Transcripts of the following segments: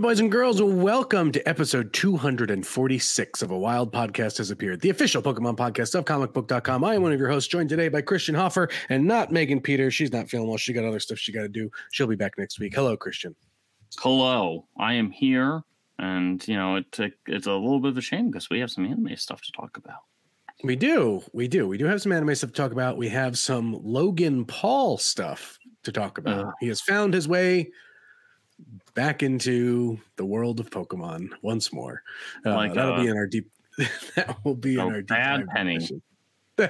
Boys and girls, welcome to episode 246 of A Wild Podcast Has Appeared, the official Pokemon podcast of comicbook.com. I am one of your hosts, joined today by Christian Hoffer and not Megan Peters. She's not feeling well. She got other stuff she got to do. She'll be back next week. Hello, Christian. Hello, I am here, and you know it, it's a little bit of a shame because we have some anime stuff to talk about. We do. We do. We do have some anime stuff to talk about. We have some Logan Paul stuff to talk about. Uh. he has found his way back into the world of Pokemon once more. Uh, Like, that'll uh, be in our deep. that will be in our deep bad penny.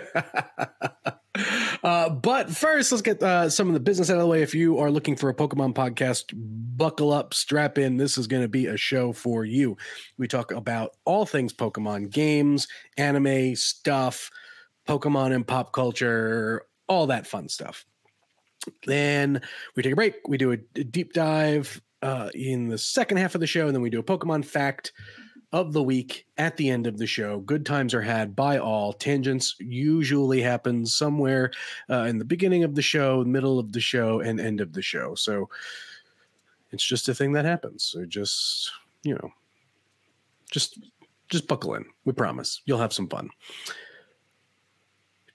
uh, but first, let's get uh, some of the business out of the way. If you are looking for a Pokemon podcast, buckle up, strap in. This is going to be a show for you. We talk about all things Pokemon games, anime stuff, Pokemon and pop culture, all that fun stuff. Then we take a break. We do a, a deep dive uh, in the second half of the show, and then we do a Pokemon fact of the week at the end of the show. Good times are had by all. Tangents usually happen somewhere uh, in the beginning of the show, middle of the show, and end of the show. So it's just a thing that happens. So just you know, just just buckle in. We promise you'll have some fun.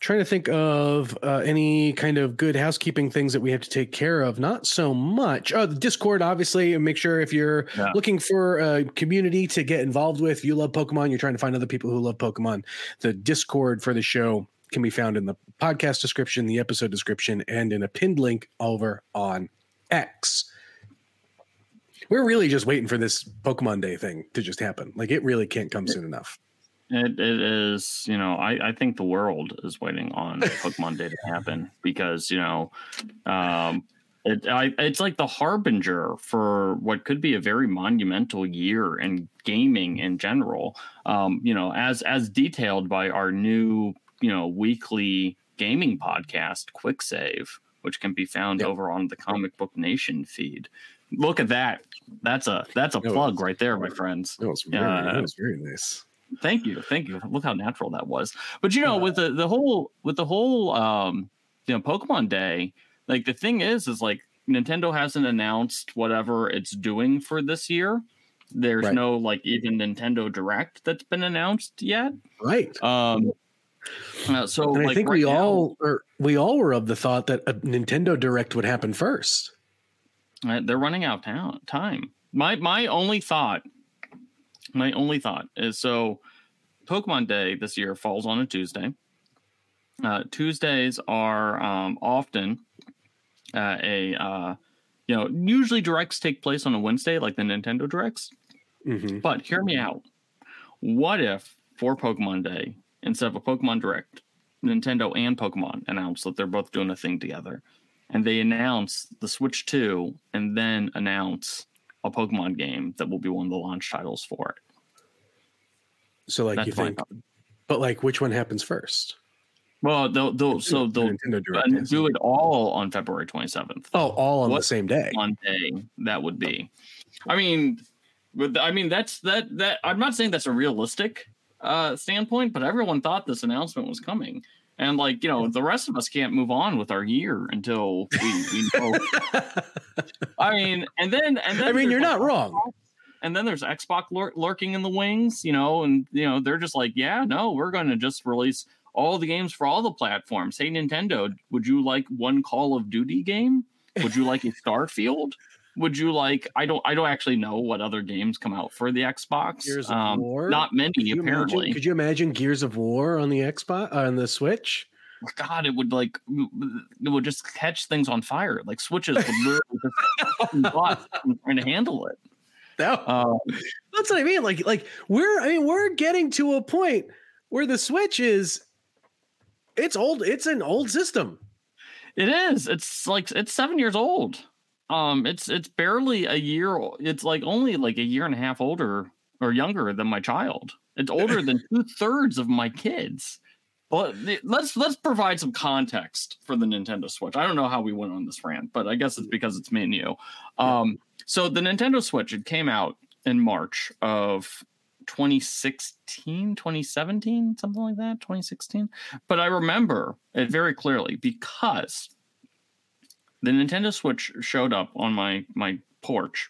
Trying to think of uh, any kind of good housekeeping things that we have to take care of. Not so much. Oh, the Discord, obviously. Make sure if you're Yeah. looking for a community to get involved with, you love Pokemon, you're trying to find other people who love Pokemon. The Discord for the show can be found in the podcast description, the episode description, and in a pinned link over on X. We're really just waiting for this Pokemon Day thing to just happen. Like it really can't come soon enough. It, it is, you know, I, I think the world is waiting on Pokemon Day to happen because, you know, um, it, I, it's like the harbinger for what could be a very monumental year in gaming in general. Um, you know, as as detailed by our new, you know, weekly gaming podcast, Quick Save, which can be found Yep. over on the Comic Book Nation feed. Look at that. That's a that's a That plug was- right there, my friends. That was very, Yeah. that was very nice. Thank you, thank you. Look how natural that was. But you know, with the the whole with the whole um you know Pokemon Day, like the thing is, is like Nintendo hasn't announced whatever it's doing for this year. There's Right. no like even Nintendo Direct that's been announced yet. Right. Um, uh, so and I think right we now- all or we all were of the thought that a Nintendo Direct would happen first. Uh, they're running out of town, time. My my only thought, my only thought is so Pokemon Day this year falls on a Tuesday. Uh, Tuesdays are um, often uh, a uh, you know usually directs take place on a Wednesday like the Nintendo directs. Mhm. But hear me out. What if for Pokemon Day instead of a Pokemon Direct, Nintendo and Pokemon announce that they're both doing a thing together, and they announce the Switch Two, and then announce a Pokemon game that will be one of the launch titles for it. So like That's you think, but like which one happens first? Well, they'll, they'll so they'll Direct. do it all on February twenty seventh. Oh, all on the same day. one day that would be. I mean, with I mean that's that that I'm not saying that's a realistic uh standpoint, but everyone thought this announcement was coming. And like, you know, the rest of us can't move on with our year until we, we know. I mean, and then and then I mean, you're not wrong. And then there's Xbox lur- lurking in the wings, you know, and you know they're just like, yeah, no, we're going to just release all the games for all the platforms. Hey, Nintendo, would you like one Call of Duty game? Would you like a Starfield? Would you like? I don't. I don't actually know what other games come out for the Xbox. Gears of um, War? Not many, Could apparently. Imagine, could you imagine Gears of War on the Xbox on the Switch? God, it would like it would just catch things on fire. Like switches would literally just trying to handle it. No, Um, that's what I mean. Like, like we're I mean we're getting to a point where the Switch is it's old. It's an old system. it is. It's like it's seven years old. Um, it's it's barely a year. It's like only like a year and a half older or younger than my child. It's older than two thirds of my kids. But let's let's provide some context for the Nintendo Switch. I don't know how we went on this rant, but I guess it's because it's me and you. Um, so the Nintendo Switch it came out in March of 2016, 2017, something like that, 2016. But I remember it very clearly because the Nintendo Switch showed up on my my porch,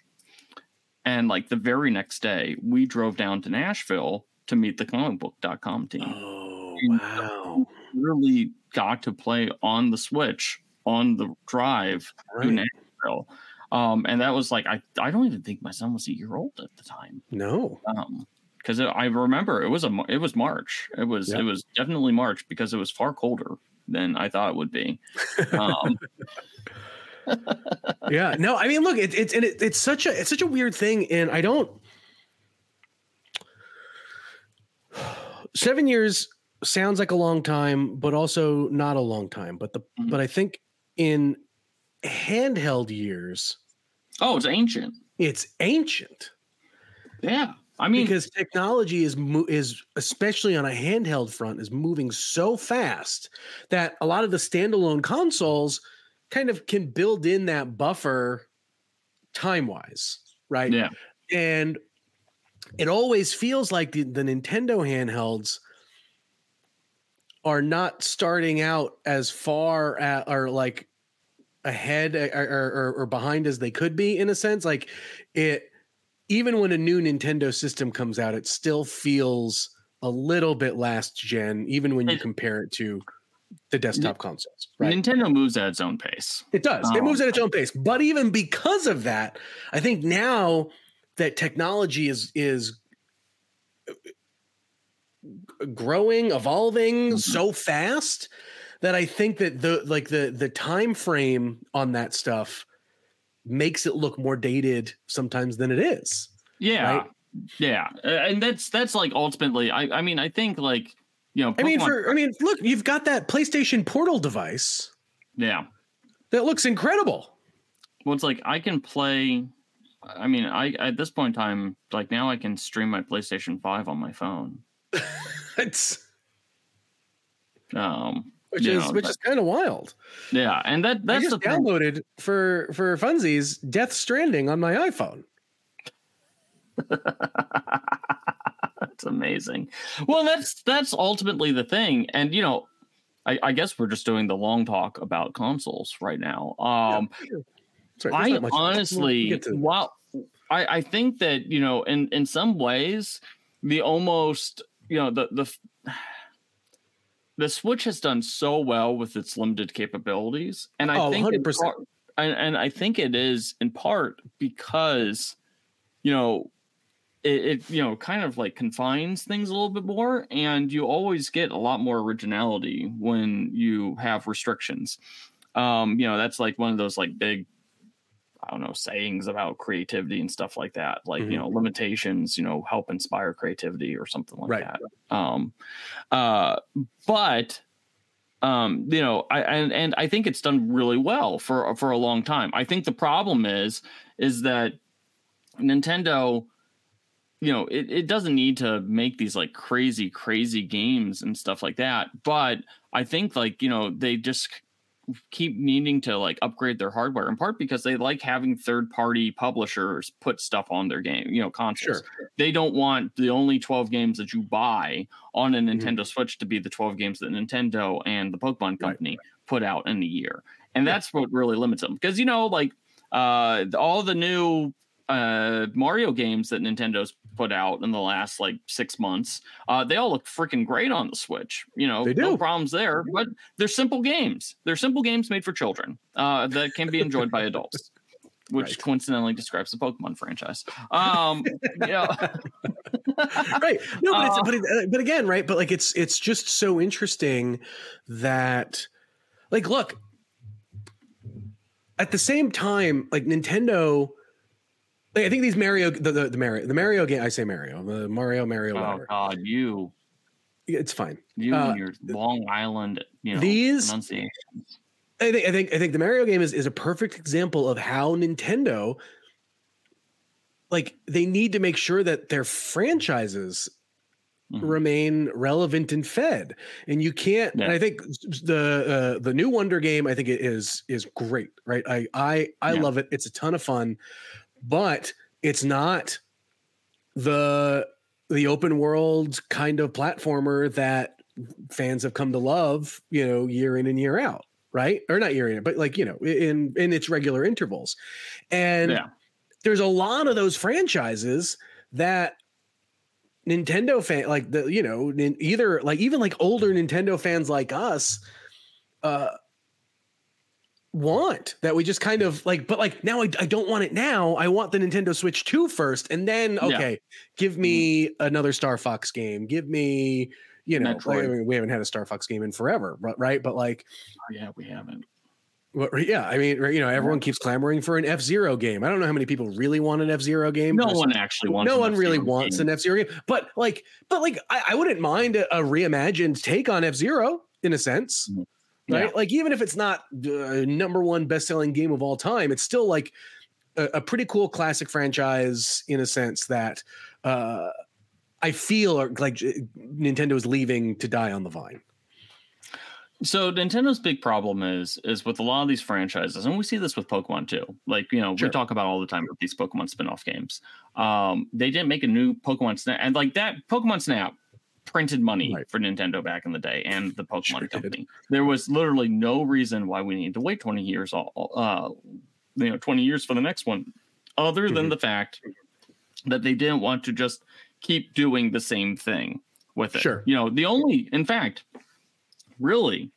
and like the very next day, we drove down to Nashville to meet the comicbook.com team. Oh And wow! Really got to play on the Switch on the drive to Nashville. Um, and that was like I, I don't even think my son was a year old at the time. No, Um, because I remember it was a it was March. It was Yeah. it was definitely March because it was far colder than I thought it would be. Um, yeah, no. I mean, look, it, it's and it, it's such a it's such a weird thing, and I don't. Seven years sounds like a long time, but also not a long time. But the Mhm. but I think in handheld years, oh, it's ancient. it's ancient Yeah, I mean, because technology is mo- is especially on a handheld front is moving so fast that a lot of the standalone consoles kind of can build in that buffer time wise, right? yeah, and it always feels like the, the Nintendo handhelds are not starting out as far at, or like ahead or, or, or- or behind as they could be in a sense like it even when a new Nintendo system comes out it still feels a little bit last gen even when you compare it to the desktop consoles right Nintendo moves at its own pace. it does. It Um, moves at its own pace. But even because of that, I think now that technology is is growing, evolving Mhm. so fast that I think that the like the the time frame on that stuff makes it look more dated sometimes than it is. Yeah, Right. yeah, and that's that's like ultimately. I I mean, I think like you know, I mean, for I mean, look, you've got that PlayStation Portal device yeah. that looks incredible. Well, it's like I can play. I mean, I at this point in time, like now, I can stream my PlayStation Five on my phone. It's Um, which you is know, which but- is kind of wild. yeah, and that I that's the just thing. downloaded for for funsies Death Stranding on my iPhone. That's amazing. Well, that's that's ultimately the thing, and you know, I, I guess we're just doing the long talk about consoles right now. Um, Sorry, I we'll honestly, while I, I think that you know, in in some ways, the almost you know the the the Switch has done so well with its limited capabilities, and I Oh, think 100%. part- and, and I think it is in part because you know it, it you know kind of like confines things a little bit more, and you always get a lot more originality when you have restrictions. Um, you know, that's like one of those like big I don't know, sayings about creativity and stuff like that. Like, Mhm. you know, limitations, you know, help inspire creativity or something like Right. that. Um, uh, but, um, you know, I, and, and I think it's done really well for, for a long time. I think the problem is, is that Nintendo, you know, it, it doesn't need to make these like crazy, crazy games and stuff like that. But I think like, you know, they just keep needing to like upgrade their hardware in part because they like having third party publishers put stuff on their game, you know, consoles. Sure. They don't want the only 12 games that you buy on a Mm-hmm. Nintendo Switch to be the 12 games that Nintendo and the Pokemon company put out in a year. And Yeah. that's what really limits them because you know like uh all the new uh Mario games that Nintendo's put out in the last like 6 months uh they all look freaking great on the Switch. You know, They no problems there, but they're simple games. They're simple games made for children uh that can be enjoyed by adults. which Right. coincidentally describes the Pokemon franchise. Um, yeah, right no but, it's, Uh, but, it, but again right but like it's it's just so interesting that like look at the same time like nintendo like, i think these mario the, the, the mario the mario game i say mario the mario mario oh whatever god, you, it's fine you Uh, and your Long Island, you know, these- pronunciations. I think I think I think the Mario game is is a perfect example of how Nintendo like they need to make sure that their franchises Mhm. remain relevant and fed. And you can't and I think the uh, the new Wonder game I think it is is great, right? I I I Yeah. love it. It's a ton of fun, but it's not the the open world kind of platformer that fans have come to love, you know, year in and year out, right? Or not year in, but like, you know, in in its regular intervals. And Yeah. there's a lot of those franchises that Nintendo fan like the you know, either like even like older Nintendo fans like us uh want that we just kind of like but like now I, I don't want it now i want the nintendo switch 2 first and then Yeah. Mm-hmm. okay give me another star fox game give me you know Metroid. I mean, we haven't had a star fox game in forever ri- right but like Oh, yeah, we haven't. well, yeah i mean you know everyone keeps clamoring for an f-zero game i don't know how many people really want an f-zero game No one actually wants. no one really F-Zero wants game. an F Zero game, but like, but like, I, I wouldn't mind a, a reimagined take on F Zero in a sense, Mhm. Right? Yeah. Like, even if it's not the number one best selling game of all time, it's still like a, a pretty cool classic franchise in a sense that uh, I feel are- like Nintendo is leaving to die on the vine. So Nintendo's big problem is is with a lot of these franchises, and we see this with Pokemon too. Like you know, Sure. we talk about all the time with these Pokemon spin-off games. Um, they didn't make a new Pokemon Snap, and like that Pokemon Snap printed money Right. for Nintendo back in the day and the Pokemon Sure did. company. There was literally no reason why we needed to wait twenty years, all uh, you know, twenty years for the next one, other than Mhm. the fact that they didn't want to just keep doing the same thing with it. Sure. You know, the only, in fact, really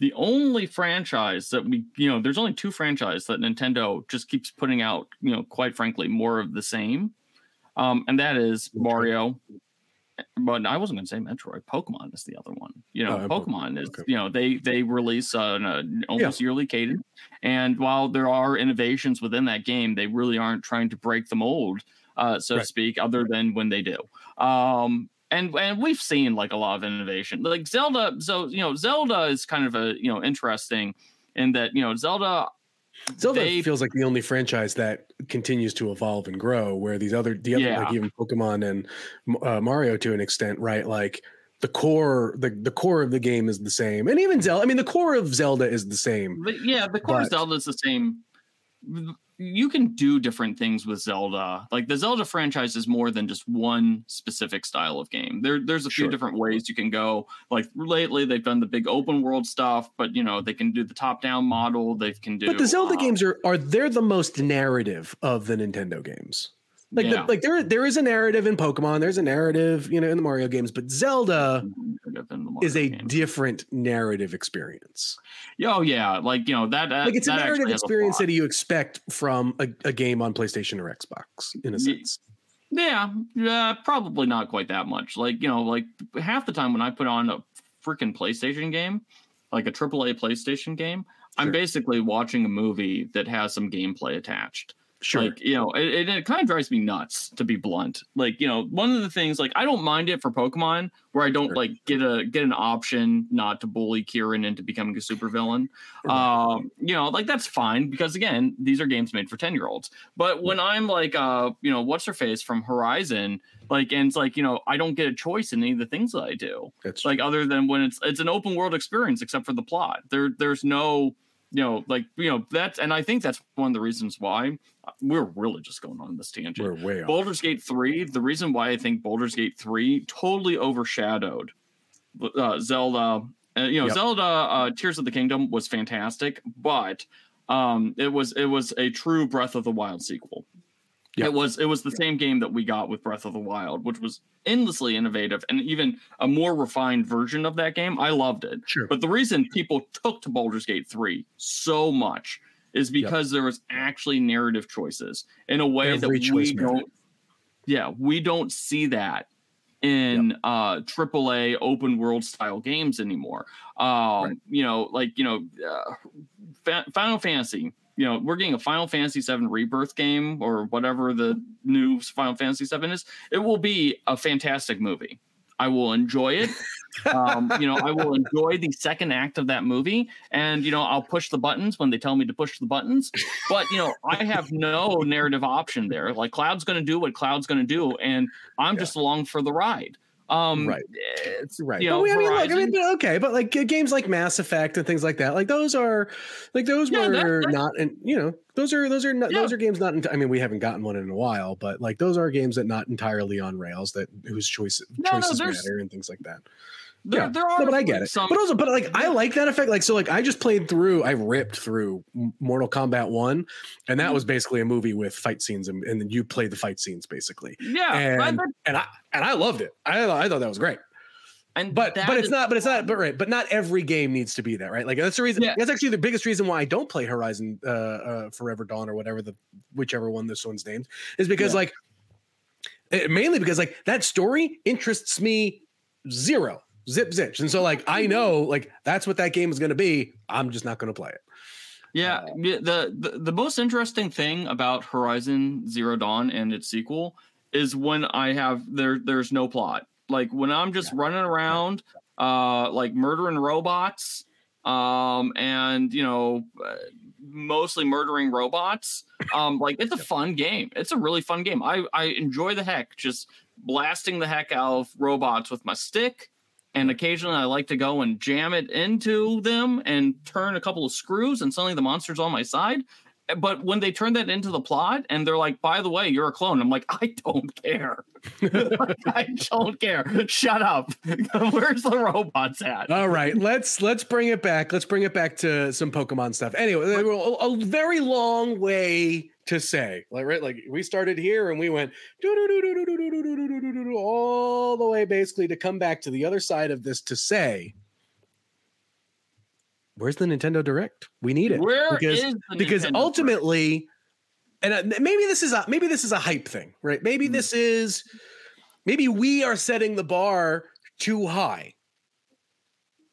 the only franchise that we you know there's only two franchises that nintendo just keeps putting out you know quite frankly more of the same um and that is mario but i wasn't going to say metroid pokemon is the other one. You know Oh, pokemon is you know they they release on a almost yearly cadence. And while there are innovations within that game they really aren't trying to break the mold uh so to speak other than when they do. Um and and we've seen like a lot of innovation. Like zelda so you know zelda is kind of a you know interesting in that you know zelda Zelda They- feels like the only franchise that continues to evolve and grow, where these other, the other, Yeah. like even Pokemon and uh, Mario to an extent, right? Like the core, the the core of the game is the same, and even Zelda. I mean, the core of Zelda is the same. But yeah, the core But- Zelda is the same. You can do different things with Zelda. Like the Zelda franchise is more than just one specific style of game. There, there's a few Sure. different ways you can go. Like lately, they've done the big open world stuff, but you know they can do the top down model. They can do. But the Zelda uh, games are are they're the most narrative of the Nintendo games. Like the, like there there is a narrative in Pokemon, there's a narrative, you know, in the Mario games, but Zelda is a different narrative experience. oh yeah, like you know that. that Like it's a that actually narrative has a experience that you expect from a, a game on PlayStation or Xbox, in a sense. Yeah, yeah, probably not quite that much. Like, you know, like half the time when I put on a freaking PlayStation game, like a AAA PlayStation game, I'm basically watching a movie that has some gameplay attached. Sure. Like, you know, it, it, kind of drives me nuts to be blunt. Like, you know, one of the things, like, I don't mind it for Pokemon where I don't Sure. like get a get an option not to bully Kieran into becoming a supervillain. Um, you know, like that's fine because again, these are games made for 10 year olds. But when I'm like uh, you know, what's her face from Horizon, like and it's like, you know, I don't get a choice in any of the things that I do. That's Like other than when it's it's an open world experience except for the plot. There there's no you know, like you know, that's and I think that's one of the reasons why we're really just going on this tangent. we're way off. Baldur's Gate 3, the reason why I think Baldur's Gate 3 totally overshadowed uh, Zelda, uh, you know, Yep. Zelda uh, Tears of the Kingdom was fantastic, but um, it was it was a true Breath of the Wild sequel. Yep. It was it was the same game that we got with Breath of the Wild, which was endlessly innovative and even a more refined version of that game. I loved it. Sure. But the reason people took to Baldur's Gate 3 so much is because yep. there was actually narrative choices in a way Every that we don't. Yeah, we don't see that in yep. uh AAA open world style games anymore. Um, right. you know, like you know, uh, Final Fantasy. You know, we're getting a Final Fantasy VII Rebirth game or whatever the new Final Fantasy VII is. It will be a fantastic movie. I will enjoy it. um, you know, I will enjoy the second act of that movie, and you know, I'll push the buttons when they tell me to push the buttons. But you know, I have no narrative option there. Like Cloud's going to do what Cloud's going to do, and I'm yeah. just along for the ride. Um, right. It's right. You know, I mean, look, I mean, okay, but like games like Mass Effect and things like that, like those are, like those yeah, were that, not, and you know, those are those are not, yeah. those are games not. I mean, we haven't gotten one in a while, but like those are games that not entirely on rails that whose choice no, choices no, matter and things like that. There, yeah, there are no, but I get it. Some, but also, but like I like that effect. Like so, like I just played through. I ripped through Mortal Kombat One, and that mm-hmm. was basically a movie with fight scenes, and, and then you played the fight scenes basically. Yeah, and I, and I and I loved it. I I thought that was great. And but but it's not but it's not but right but not every game needs to be that right like that's the reason yeah. that's actually the biggest reason why I don't play Horizon uh, uh Forever Dawn or whatever the whichever one this one's named is because yeah. like it, mainly because like that story interests me zero zip zitch. And so like I know like that's what that game is going to be. I'm just not going to play it. Yeah, uh, the, the the most interesting thing about Horizon Zero Dawn and its sequel is when I have there there's no plot. Like when I'm just yeah. running around uh like murdering robots um and you know uh, mostly murdering robots um like it's a fun game it's a really fun game i i enjoy the heck just blasting the heck out of robots with my stick and occasionally I like to go and jam it into them and turn a couple of screws, and suddenly the monster's on my side. But when they turn that into the plot and they're like, by the way, you're a clone, I'm like, I don't care. I don't care. Shut up. Where's the robots at? All right, let's let's bring it back. Let's bring it back to some Pokemon stuff. Anyway, a, a very long way to say. Like right, like we started here and we went all the way basically to come back to the other side of this to say where's the Nintendo Direct? We need it. Where because, because Nintendo ultimately and maybe this is a maybe this is a hype thing, right? Maybe mm. this is maybe we are setting the bar too high.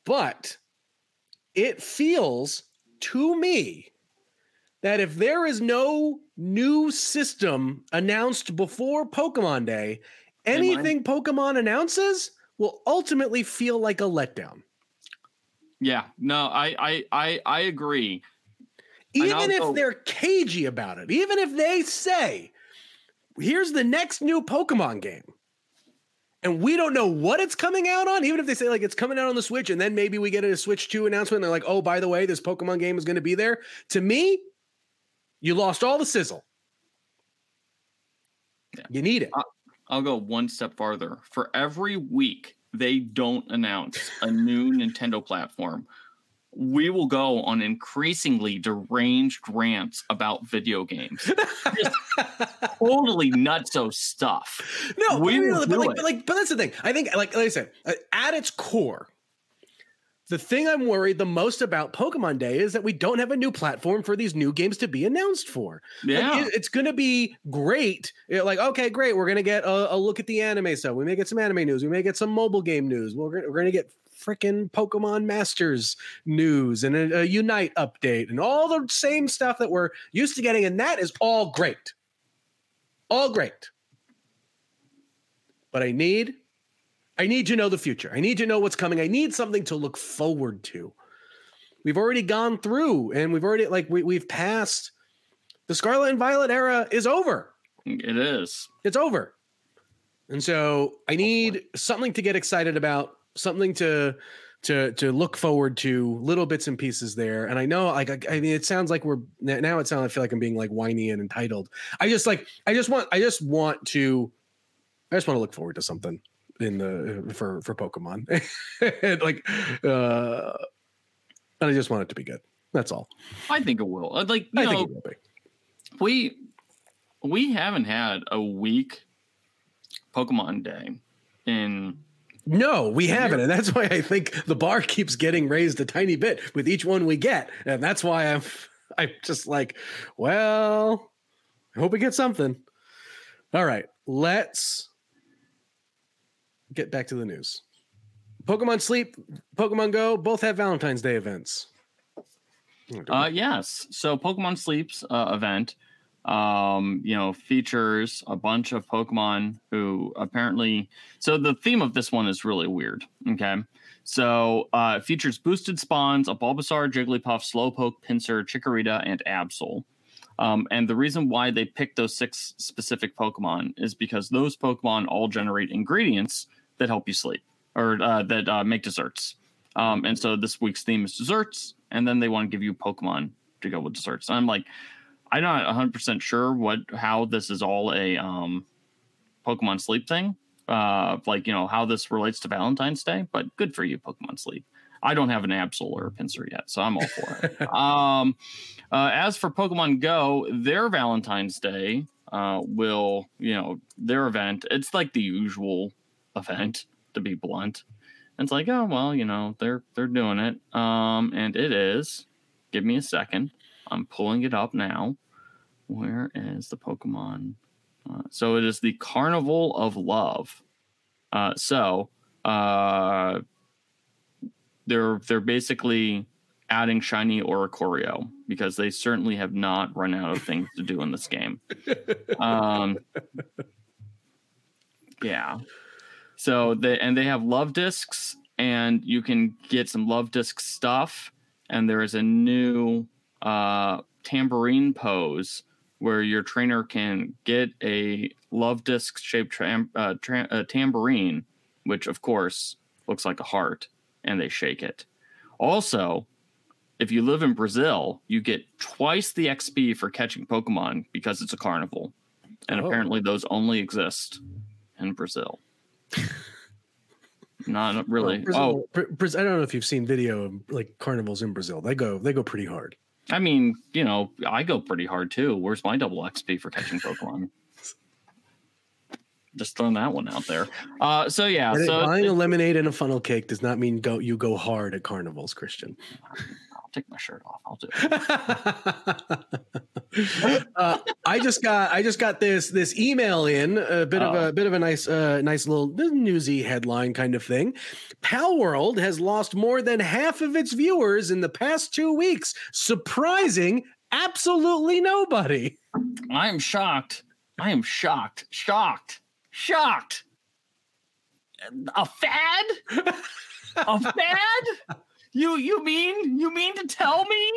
But it feels to me that if there is no new system announced before Pokemon Day, anything Pokemon announces will ultimately feel like a letdown. Yeah, no, I I I, I agree. Even if they're cagey about it, even if they say, "Here's the next new Pokemon game," and we don't know what it's coming out on, even if they say like it's coming out on the Switch, and then maybe we get a Switch Two announcement, and they're like, "Oh, by the way, this Pokemon game is going to be there." To me, you lost all the sizzle. Yeah. You need it. I'll go one step farther. For every week they don't announce a new Nintendo platform, we will go on increasingly deranged rants about video games. Just totally nutso stuff. No, we but, but, like, but, like, but that's the thing. I think, like, like I said, uh, at its core, the thing I'm worried the most about Pokemon Day is that we don't have a new platform for these new games to be announced for. Yeah, like, it, it's going to be great. like, okay, great. We're going to get a, a, look at the anime stuff. We may get some anime news. We may get some mobile game news. We're going to get freaking Pokemon Masters news and a, a Unite update and all the same stuff that we're used to getting. And that is all great. All great. But I need I need to know the future. I need to know what's coming. I need something to look forward to. We've already gone through and we've already like we, we've passed the Scarlet and Violet era is over. It is. It's over. And so I need something to get excited about, something to to to look forward to, little bits and pieces there. And I know like I, I mean it sounds like we're now it sounds I feel like I'm being like whiny and entitled. I just like I just want I just want to I just want to look forward to something in the for for Pokemon. like, uh, and I just want it to be good. That's all. I think it will. Uh, like, you I know, we we haven't had a week Pokemon Day in. No, we haven't, and that's why I think the bar keeps getting raised a tiny bit with each one we get, and that's why I'm I'm just like, well, I hope we get something. All right, let's get back to the news. Pokemon Sleep, Pokemon Go both have Valentine's Day events. Uh, yes. So Pokemon Sleep's uh, event, um, you know, features a bunch of Pokemon who apparently. So the theme of this one is really weird. Okay. So uh, it features boosted spawns of Bulbasaur, Jigglypuff, Slowpoke, Pinsir, Chikorita, and Absol. Um, and the reason why they picked those six specific Pokemon is because those Pokemon all generate ingredients that help you sleep or uh, that uh, make desserts. Um, and so this week's theme is desserts, and then they want to give you Pokemon to go with desserts. And I'm like, I'm not 100 percent sure what how this is all a um, Pokemon Sleep thing, uh, like you know how this relates to Valentine's Day. But good for you, Pokemon Sleep. I don't have an Absol or a Pinsir yet, so I'm all for it. um, uh, as for Pokemon Go, their Valentine's Day uh, will, you know, their event. It's like the usual event, to be blunt. And it's like, oh well, you know, they're they're doing it. Um, and it is. Give me a second. I'm pulling it up now. Where is the Pokemon? Uh, so it is the Carnival of Love. Uh, so uh, they're they're basically adding shiny Oricorio because they certainly have not run out of things to do in this game. Um, yeah. So they and they have love discs, and you can get some love disc stuff. And there is a new uh, tambourine pose where your trainer can get a love disc shaped tra- uh, tra- uh, tambourine, which of course looks like a heart, and they shake it. Also, if you live in Brazil, you get twice the XP for catching Pokemon because it's a carnival. And Oh. apparently those only exist in Brazil. Not really. Brazil, Oh, Bra- Braz- I don't know if you've seen video of like carnivals in Brazil. They go they go pretty hard. I mean, you know, I go pretty hard too. Where's my double XP for catching Pokemon? Just throwing that one out there. Uh, so yeah, And so buying a lemonade and a funnel cake does not mean go you go hard at carnivals, Christian. I'll take my shirt off. I'll do it. uh, I just got I just got this this email in a bit of Oh. a bit of a nice uh, nice little newsy headline kind of thing. Palworld has lost more than half of its viewers in the past two weeks, surprising absolutely nobody. I am shocked. I am shocked. Shocked. Shocked. A fad? A fad? You you mean you mean to tell me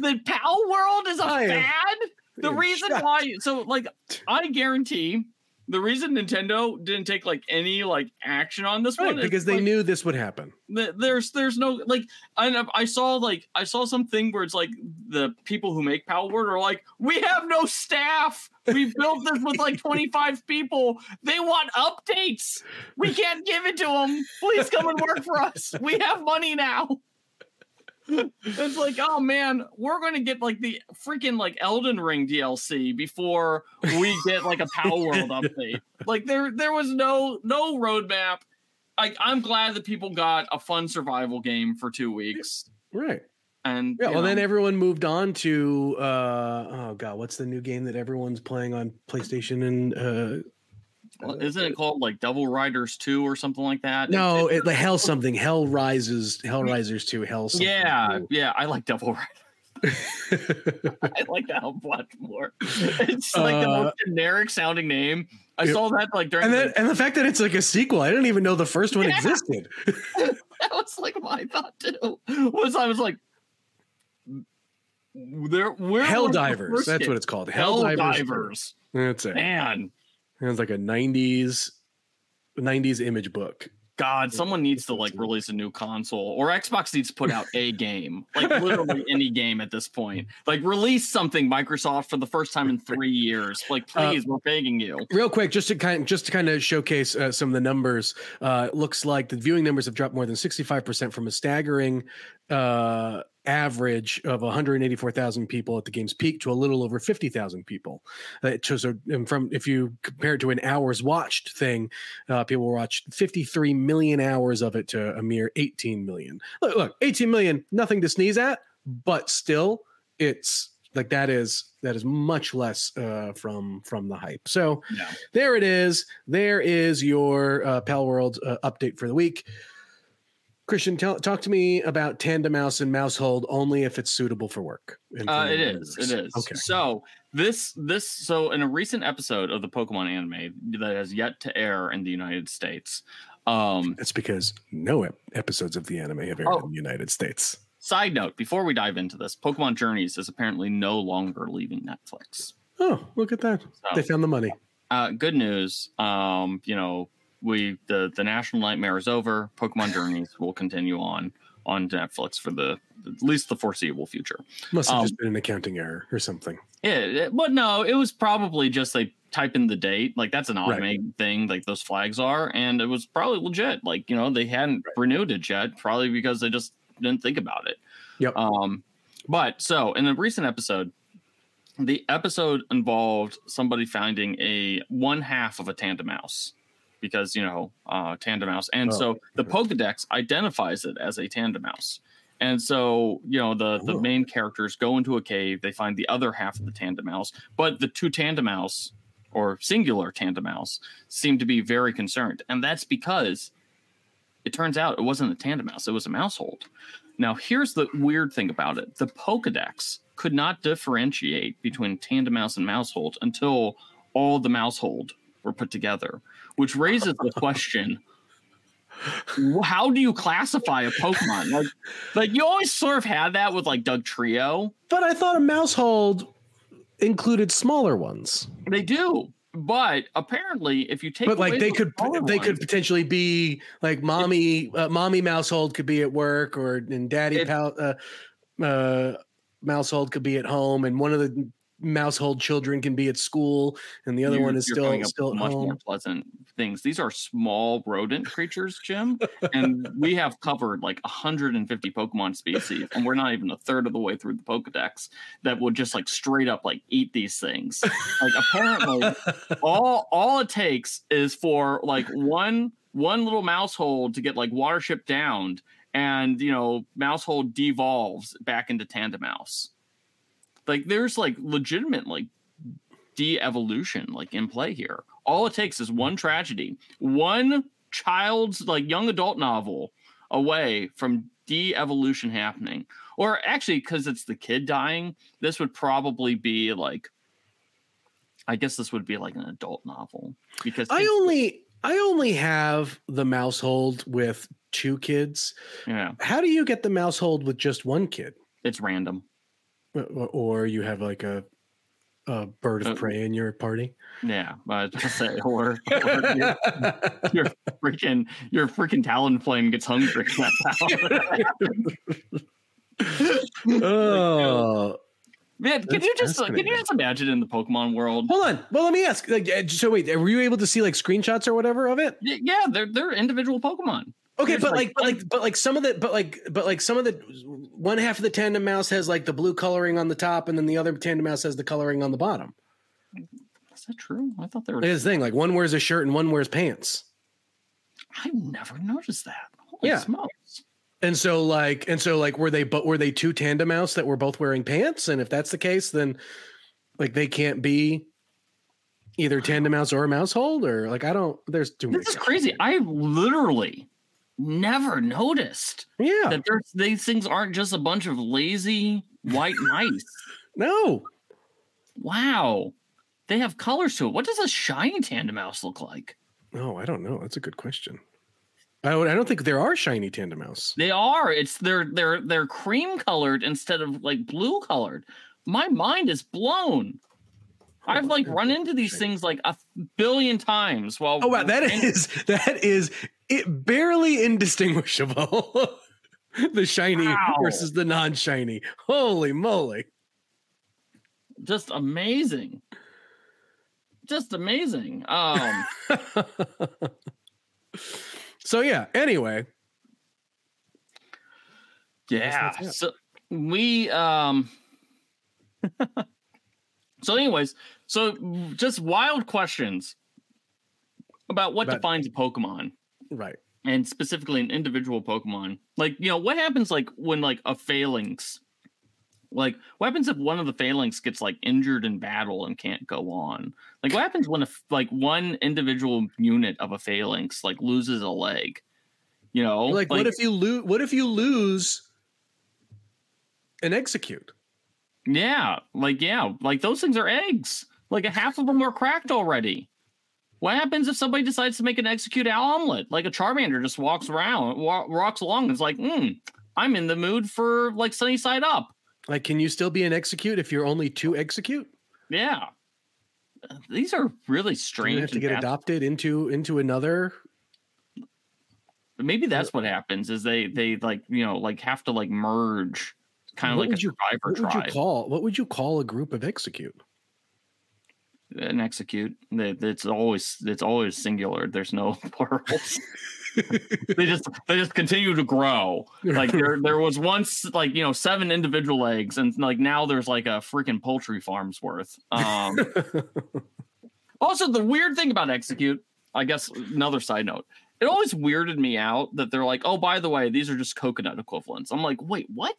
that Palworld is a I fad? The reason why so like I guarantee the reason Nintendo didn't take like any like action on this Right, one is, because they like, knew this would happen. th- there's there's no like I I saw like I saw something where it's like the people who make Palworld are like we have no staff. We built this with like 25 people. They want updates. We can't give it to them. Please come and work for us. We have money now. It's like, oh man, we're gonna get like the freaking like Elden Ring DLC before we get like a Power World update. Like there, there was no no roadmap. Like I'm glad that people got a fun survival game for two weeks. Right. And Yeah. Well, then everyone moved on to uh, oh god, what's the new game that everyone's playing on PlayStation and uh, isn't it called like Devil Riders 2 or something like that? no, It- it, the Hell something, Hell Rises, Hell Risers Two, Hell. Something. yeah, yeah, I like Devil Riders. I like that much more. It's like the Uh, most generic sounding name. I yep. saw that like during and the- and the fact that it's like a sequel, I didn't even know the first one Yeah. existed. that was like my thought too. Was I was like, there, where Helldivers, that's what it's called. Hell. Divers. That's it. Man, It was like a '90s '90s image book. God, someone needs to like release a new console, or Xbox needs to put out a game, like literally any game at this point. Like release something, Microsoft, for the first time in three years. Like, Uh, please, we're begging you. Real quick, just to kind just to kind of showcase uh, some of the numbers, uh, looks like the viewing numbers have dropped more than 65% from a staggering uh, average of 184,000 people at the game's peak to a little over 50,000 people. Uh, it shows a, from if you compare it to an hours watched thing, uh, people watched 53 million hours of it to a mere 18 million. Look, look, 18 million, nothing to sneeze at, but still it's like that is that is much less uh, from from the hype. So Yeah. there it is. There is your uh, Palworld uh, update for the week. Christian, tell, talk to me about Tandemaus and Maushold only if it's suitable for work. Uh, it is. It is. Okay. So this this so in a recent episode of the Pokemon anime that has yet to air in the United States. Um, That's because no ep- episodes of the anime have aired Oh. in the United States. side note: before we dive into this, Pokemon Journeys is apparently no longer leaving Netflix. Oh, look at that. So, They found the money. uh, good news. Um, you know, we the the national nightmare is over. Pokemon Journeys will continue on on Netflix for the at least the foreseeable future. Must have Um, just been an accounting error or something. Yeah, but no, it was probably just they type in the date. Like that's an Right. automated thing, like those flags are, and it was probably legit. Like you know, they hadn't renewed it yet, probably because they just didn't think about it. Yep. Um, but so in a recent episode, the episode involved somebody finding a one half of a tandem mouse because you know uh, Tandemaus, and Oh, so the Pokedex identifies it as a Tandemaus. And so, you know, the, the Oh. main characters go into a cave. They find the other half of the Tandemaus, but the two Tandemaus or singular Tandemaus seem to be very concerned. And that's because it turns out it wasn't a Tandemaus, it was a Maushold. Now, here's the weird thing about it the Pokedex could not differentiate between Tandemaus and Maushold until all the Maushold were put together, which raises the question how do you classify a Pokemon? Like, like you always sort of had that with like Dugtrio. But I thought a Maushold included smaller ones. They do, but apparently, if you take but like they could they could potentially be like mommy uh, mommy Maushold could be at work or and daddy It- pal, uh, uh Maushold could be at home and one of the Maushold children can be at school and the other you're- one is still still much home more pleasant things. These are small rodent creatures, Jim, and we have covered like 150 Pokemon species, and we're not even a third of the way through the Pokedex that would just like straight up like eat these things. Like apparently, all all it takes is for like one one little Maushold to get like watership downed and you know Maushold devolves back into Tandemaus like there's like legitimate like de-evolution like in play here all it takes is one tragedy one child's like young adult novel away from de-evolution happening or actually because it's the kid dying this would probably be like i guess this would be like an adult novel because I only I only have the Maushold with two kids. yeah How do you get the Maushold with just one kid? it's random Or- Or you have like a a bird of Uh, prey in your party? yeah but say or, or your, your freaking your freaking talonflame gets hungry oh, Man, can That's you just can you just imagine in the Pokemon world? hold on. Well, let me ask. Like, uh, so wait, were you able to see like screenshots or whatever of it? Yeah, they're they're individual Pokemon. Okay, There's, but like, like, but like, but like some of the, but like, but like some of the, one half of the Tandemaus has like the blue coloring on the top, and then the other Tandemaus has the coloring on the bottom. Is that true? I thought they were. The thing: like one wears a shirt and one wears pants. I never noticed that. Holy Yeah. smokes! And so like, and so like, were they, but were they two Tandemaus that were both wearing pants? And if that's the case, then like they can't be either Tandemaus or a Maushold, or like I don't. There's too. This is crazy. I literally never noticed Yeah. that there's these things aren't just a bunch of lazy white mice. No. Wow, they have colors to it. What does a shiny Tandemaus look like? Oh, I don't know. That's a good question. I, I don't think there are shiny Tandemaus. They are. It's they're they're they're cream colored instead of like blue colored. My mind is blown. I've like run into these things like a billion times while Oh wow, that is that is it barely indistinguishable. the shiny Wow. versus the non-shiny. Holy moly. just amazing. Just amazing. Um so yeah, anyway. yeah. So we um So anyways, so just wild questions about what About- defines a Pokemon. Right. and specifically an individual Pokemon. Like, you know, what happens like when like a Falinks Like, what happens if one of the Falinks gets like injured in battle and can't go on? Like, what happens when a, like one individual unit of a Falinks like loses a leg? You know, like, like what if you lose? What if you lose an Exeggcute? Yeah, like yeah, like those things are eggs. Like a half of them are cracked already. What happens if somebody decides to make an Exeggcute omelet? Like a Charmander just walks around, walks along, and is like, hmm, I'm in the mood for like sunny side up. Like, can you still be an Exeggcute if you're only two Exeggcute? Yeah, these are really strange. You have to get adopted into into another. Maybe that's what happens. Is they they like you know like have to like merge, kind of like a survivor what tribe. Would you call what would you call a group of Exeggcute? An Exeggcute. It's always it's always singular. There's no plurals. they just they just continue to grow. Like there there was once like you know seven individual eggs, and like now there's like a freaking poultry farm's worth. Um, also, the weird thing about Exeggcute, I guess another side note, it always weirded me out that they're like, oh, by the way, these are just coconut equivalents. I'm like, wait, what?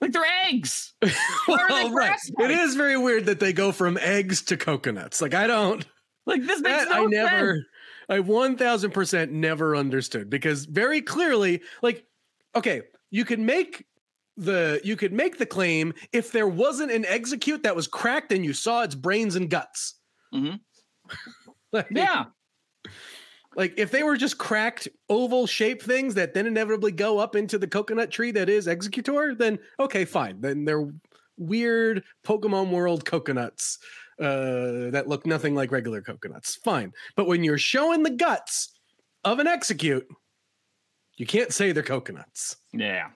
Like they're eggs. well, right. It is very weird that they go from eggs to coconuts. Like I don't like this makes that, no I never sense. I 1000% never understood because very clearly, like, okay, you could make the you could make the claim if there wasn't an Exeggcute that was cracked and you saw its brains and guts. Mm-hmm. like, yeah. Like if they were just cracked oval shaped things that then inevitably go up into the coconut tree that is Exeggutor, then okay, fine. Then they're weird Pokemon World coconuts uh, that look nothing like regular coconuts. Fine. But when you're showing the guts of an Exeggcute, you can't say they're coconuts. Yeah.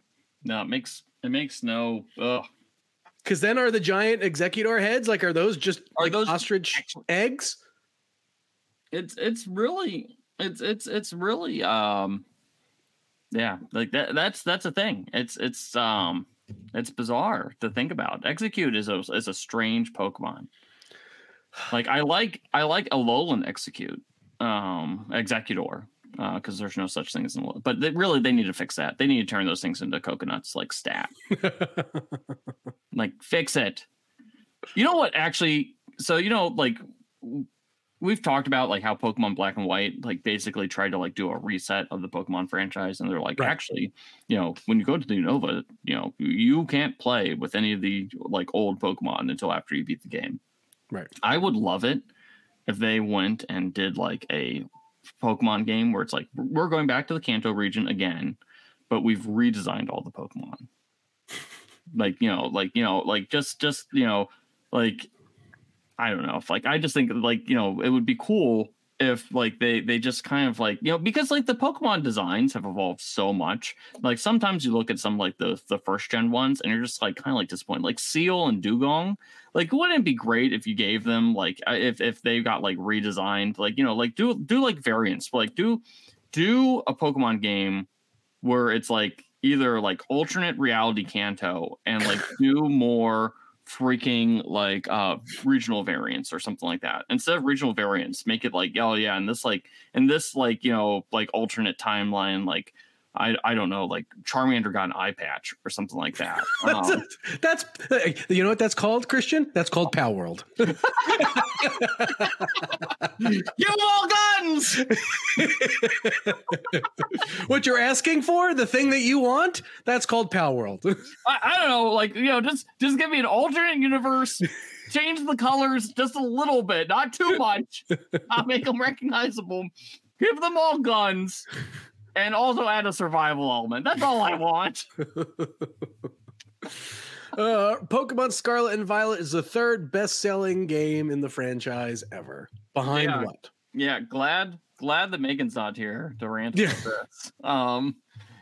No, it makes it makes no ugh. Cause then are the giant exeggutor heads like are those just are like those ostrich eggs? It's it's really it's it's it's really um yeah, like that that's that's a thing. It's it's um it's bizarre to think about. Exeggcute is a is a strange Pokemon. Like I like I like Alolan Exeggcute um exeggutor because uh, there's no such thing as an but they, really they need to fix that. They need to turn those things into coconuts like stat. like fix it. You know what actually so you know like we've talked about like how Pokemon Black and White like basically tried to like do a reset of the Pokemon franchise, and they're like, right. actually, you know, when you go to the Unova, you know, you can't play with any of the like old Pokemon until after you beat the game. Right. I would love it if they went and did like a Pokemon game where it's like we're going back to the Kanto region again, but we've redesigned all the Pokemon. like you know, like you know, like just just you know, like I don't know if like I just think like you know it would be cool if like they they just kind of like you know because like the pokemon designs have evolved so much. Like sometimes you look at some like the the first gen ones and you're just like kind of like disappointed. Like Seel and Dewgong like wouldn't it be great if you gave them like uh, if if they got like redesigned like you know like do do like variants like do do a pokemon game where it's like either like alternate reality kanto and like do more freaking like uh regional variants or something like that. Instead of regional variants make it like oh yeah and this like and this like you know like alternate timeline like I, I don't know, like Charmander got an eye patch or something like that. Um, that's, that's, you know what that's called, Christian? That's called Palworld. you all guns. what you're asking for, the thing that you want, that's called Palworld. I, I don't know, like you know, just just give me an alternate universe. Change the colors just a little bit, not too much. I'll make them recognizable. Give them all guns and also add a survival element. That's all I want. uh, Pokemon Scarlet and Violet is the third best-selling game in the franchise ever. Behind yeah. what? Yeah, glad glad that Megan's not here to rant yeah. this. Um,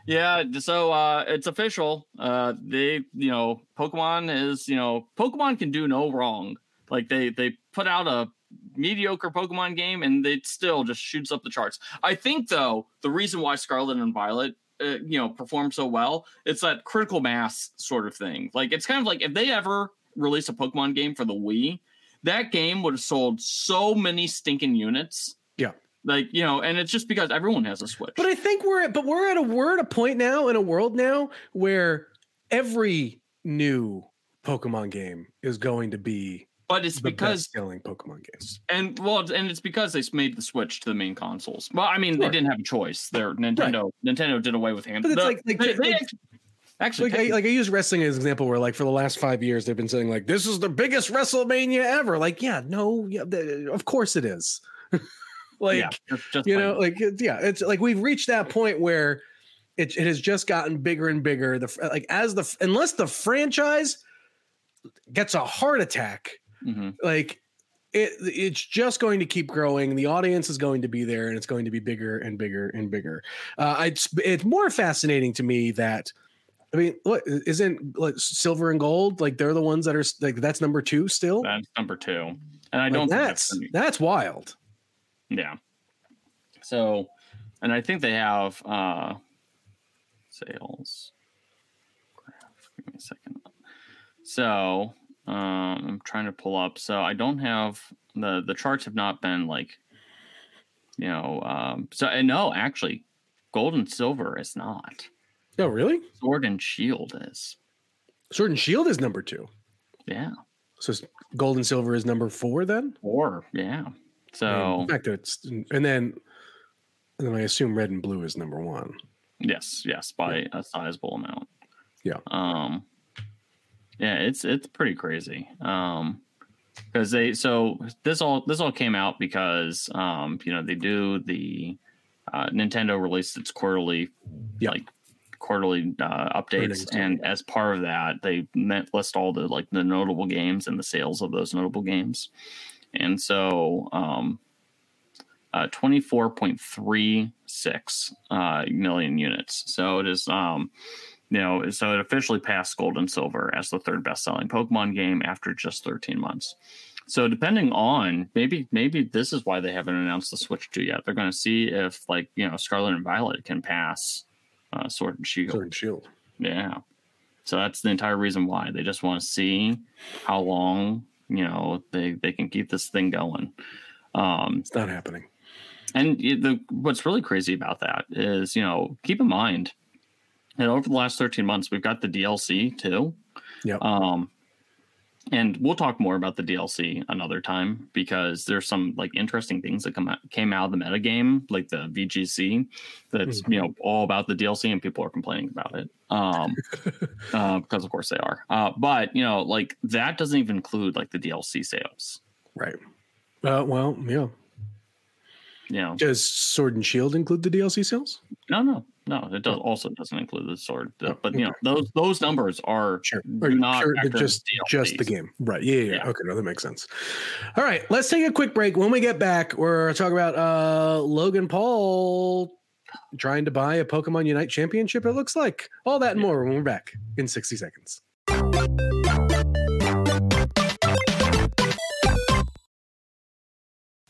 yeah, so uh, it's official. Uh, they, you know, Pokemon is, you know, Pokemon can do no wrong. Like they they put out a mediocre Pokemon game, and it still just shoots up the charts. I think though the reason why Scarlet and Violet, uh, you know, perform so well, it's that critical mass sort of thing. Like it's kind of like if they ever release a Pokemon game for the Wii, that game would have sold so many stinking units. Yeah. Like you know, and it's just because everyone has a Switch. But I think we're at, but we're at a we're at a point now in a world now where every new Pokemon game is going to be but it's the because selling Pokemon games. and well, and it's because they made the switch to the main consoles. Well, I mean, Sure. they didn't have a choice. Their Nintendo Nintendo did away with hand. But it's the- like- like- they, they like- actually, actually Like I, like I use wrestling as an example, where like for the last five years they've been saying like this is the biggest WrestleMania ever. Like, yeah, no, yeah, th- of course it is. like, yeah, just, just you know, like yeah, it's like we've reached that point where it, it has just gotten bigger and bigger. The like as the unless the franchise gets a heart attack, Mhm. like it it's just going to keep growing the audience is going to be there and it's going to be bigger and bigger and bigger uh it's it's more fascinating to me that i mean what isn't like silver and gold like they're the ones that are like that's number two still that's number two, and I Like, don't think that's that's that's wild Yeah. So, and I think they have uh sales. Give me a second. So, um, I'm trying to pull up. So I don't have the the charts have not been like, you know, um. So and no, actually, gold and silver is not. oh really Sword and shield is. sword and shield is number two Yeah. so gold and silver is number four then Four. yeah. And So the fact that it's and then and then i assume red and blue is number one Yes, yes, by a sizable amount. Yeah. Um yeah, it's it's pretty crazy. Um because they so this all this all came out because um you know they do the uh Nintendo released its quarterly Yeah. like quarterly uh, updates and as part of that they met, list all the like the notable games and the sales of those notable games and so um uh, 24.36 uh, million units. So it is, um, you know, so it officially passed Gold and Silver as the third best-selling Pokemon game after just 13 months. So depending on maybe maybe this is why they haven't announced the Switch 2 yet. They're going to see if like you know Scarlet and Violet can pass uh, Sword and Shield. sword and shield Yeah. So that's the entire reason why they just want to see how long you know they they can keep this thing going. Um, it's not happening and the what's really crazy about that is, you know, keep in mind that over the last 13 months, we've got the DLC too. Yep. Um, and we'll talk more about the DLC another time because there's some like interesting things that come out, came out of the metagame, like the VGC, that's you know all about the DLC, and people are complaining about it. Um, uh, because of course they are. Uh, but you know, like that doesn't even include like the DLC sales. right uh, well yeah know, does sword and shield include the dlc sales No, no, no. It does also doesn't include the sword, The- Oh, but you know those those numbers are Sure. not sure, just just the game. Right. Yeah, yeah, yeah. Okay, no, that makes sense. All right, let's take a quick break. When we get back, we're talking about uh Logan Paul trying to buy a Pokemon Unite championship, it looks like. All that and Yeah. more when we're back in 60 seconds.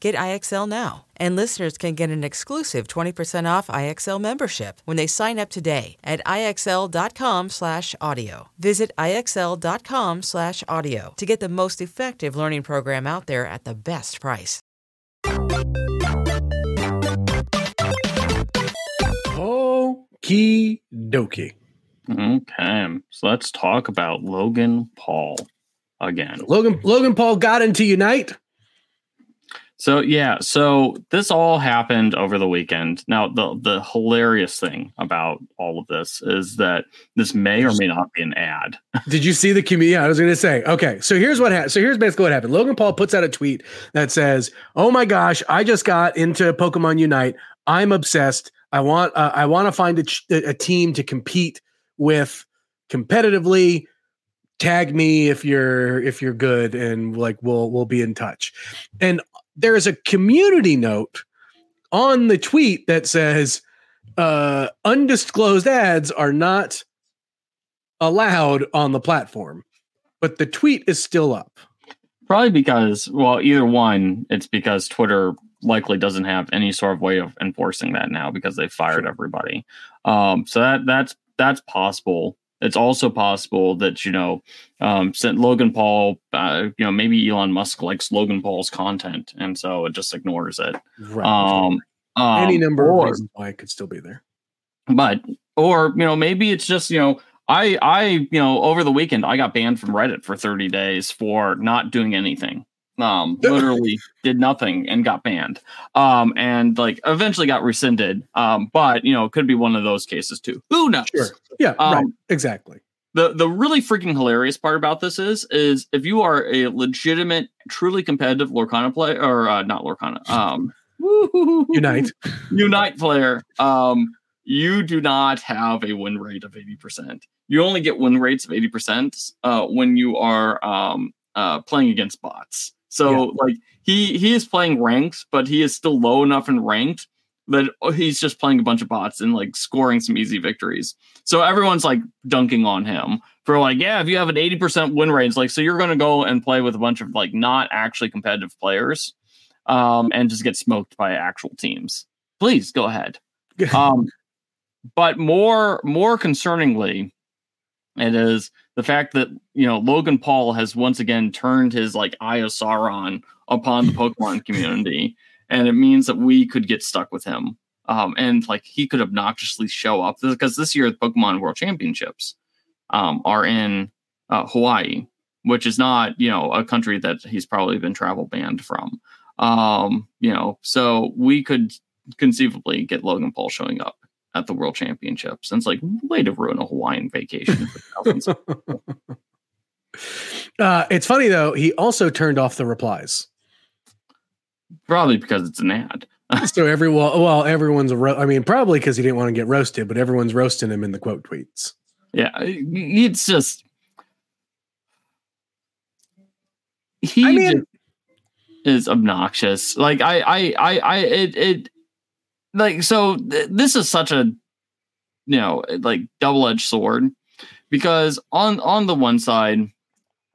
Get IXL now. And listeners can get an exclusive 20% off IXL membership when they sign up today at IXL.com/audio. Visit IXL.com/audio to get the most effective learning program out there at the best price. Okie dokie. Okay, so let's talk about Logan Paul again. Logan Logan Paul got into Unite. So yeah, so this all happened over the weekend. Now the the hilarious thing about all of this is that this may or may not be an ad. Did you see the community? Yeah, I was going to say. Okay, so here's what happened. So here's basically what happened. Logan Paul puts out a tweet that says, "Oh my gosh, I just got into Pokemon Unite. I'm obsessed. I want uh, I want to find a, ch- a team to compete with competitively. tag me if you're if you're good and like we'll we'll be in touch and there is a community note on the tweet that says uh undisclosed ads are not allowed on the platform but the tweet is still up Probably because, well, either one, it's because Twitter likely doesn't have any sort of way of enforcing that now because they fired everybody. Um, so that that's that's possible. It's also possible that you know, um, sent Logan Paul, uh, you know, maybe Elon Musk likes Logan Paul's content, and so it just ignores it. right Um, um, any number or- of reasons why it could still be there. But or you know maybe it's just you know i i you know over the weekend i got banned from reddit for 30 days for not doing anything um literally did nothing and got banned. Um and like eventually got rescinded. Um but you know it could be one of those cases too. Who knows? Sure. Yeah Um, right. Exactly. the the really freaking hilarious part about this is is if you are a legitimate truly competitive lorcana player or uh, not lorcana um unite. Unite player, um, you do not have a win rate of 80%. You only get win rates of 80% uh, when you are um, uh, playing against bots. So Yeah. like he he is playing ranks, but he is still low enough in ranked that he's just playing a bunch of bots and like scoring some easy victories. So everyone's like dunking on him for like, yeah, if you have an 80% win rate, like so you're gonna go and play with a bunch of like not actually competitive players um, and just get smoked by actual teams. Please go ahead. Um, but more more concerningly, it is the fact that you know Logan Paul has once again turned his like Eye of Sauron upon the Pokemon community, and it means that we could get stuck with him. Um, and like he could obnoxiously show up because this year the Pokemon World Championships um, are in uh, Hawaii, which is not you know a country that he's probably been travel banned from. Um, you know, so we could conceivably get Logan Paul showing up at the World Championships. And it's like way to ruin a Hawaiian vacation uh it's funny though he also turned off the replies Probably because it's an ad. so everyone well everyone's ro- i mean probably because he didn't want to get roasted but everyone's roasting him in the quote tweets Yeah, it's just he I mean- is obnoxious. Like I, I, I, I, it, it, like so. Th- this is such a, you know, like double edged sword, because on on the one side,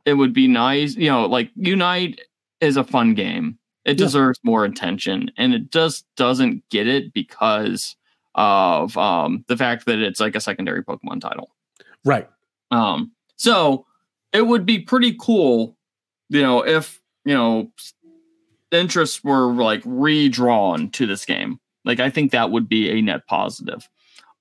it would be nice, you know, like Unite is a fun game. It Yeah. deserves more attention, and it just doesn't get it because of um the fact that it's like a secondary Pokemon title. right Um, so it would be pretty cool, you know, if you know interests were like redrawn to this game. Like I think that would be a net positive.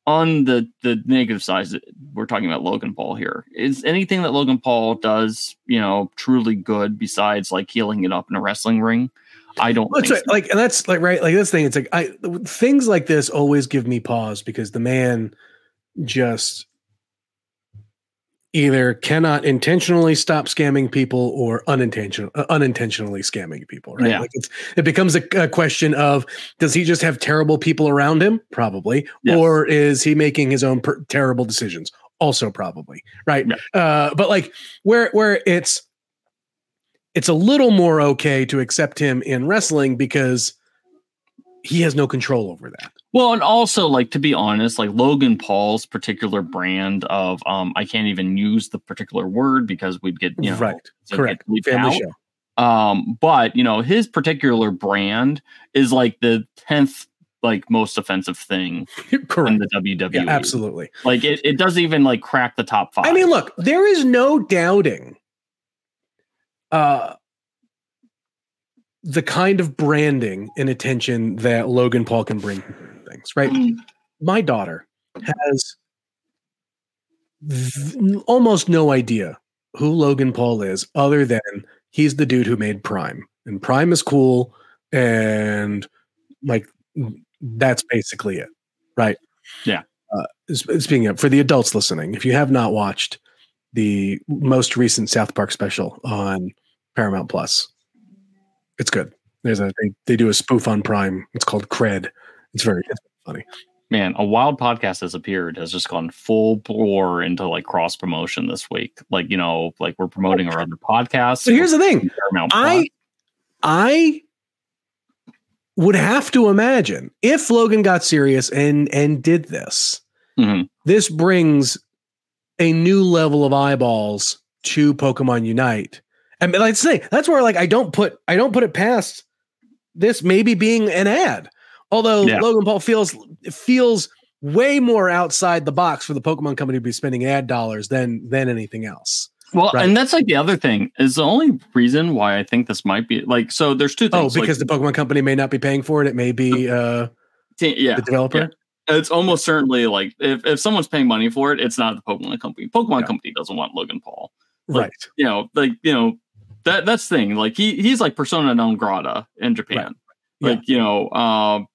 On the the negative side, we're talking about Logan Paul here. Is anything that Logan Paul does, you know, truly good besides like healing it up in a wrestling ring? I don't that's think right. Like, and that's like right. Like this thing. It's like I things like this always give me pause because the man just either cannot intentionally stop scamming people or unintentional uh, unintentionally scamming people. Right. Yeah. Like it's it becomes a, a question of does he just have terrible people around him? Probably, Yes. or is he making his own per- terrible decisions? Also, probably. Right. Yeah. Uh, but like where where it's it's a little more okay to accept him in wrestling because he has no control over that. Well, and also like to be honest, like Logan Paul's particular brand of um I can't even use the particular word because we'd get you know right. Correct. Family out. show. Um, but you know, his particular brand is like the tenth like most offensive thing in the WWE. Yeah, absolutely. Like it, it doesn't even like crack the top five. I mean, look, there is no doubting uh the kind of branding and attention that Logan Paul can bring things, right? My daughter has v- almost no idea who Logan Paul is other than he's the dude who made Prime. And Prime is cool and like that's basically it. Right? Yeah. Uh, speaking of for the adults listening, if you have not watched the most recent South Park special on Paramount Plus, it's good. There's a they, they do a spoof on Prime. It's called Cred. It's very it's funny. Man, a wild podcast has appeared has just gone full bore into like cross promotion this week. Like you know, like we're promoting our other podcasts. So here's the thing, I I would have to imagine if Logan got serious and and did this, Mhm. this brings a new level of eyeballs to Pokemon Unite. And like I say, that's where like I don't put I don't put it past this maybe being an ad. Although Yeah. Logan Paul feels feels way more outside the box for the Pokemon company to be spending ad dollars than than anything else. Well, Right. and that's like the other thing is the only reason why I think this might be like so. There's two things. like, because the Pokemon company may not be paying for it. It may be uh, yeah, the developer. yeah. it's almost certainly like if, if someone's paying money for it, it's not the Pokemon company. Pokemon Yeah. company doesn't want Logan Paul. Like, Right. You know, like you know that that's the thing. Like he he's like persona non grata in Japan. Right. Yeah. Like you know, um,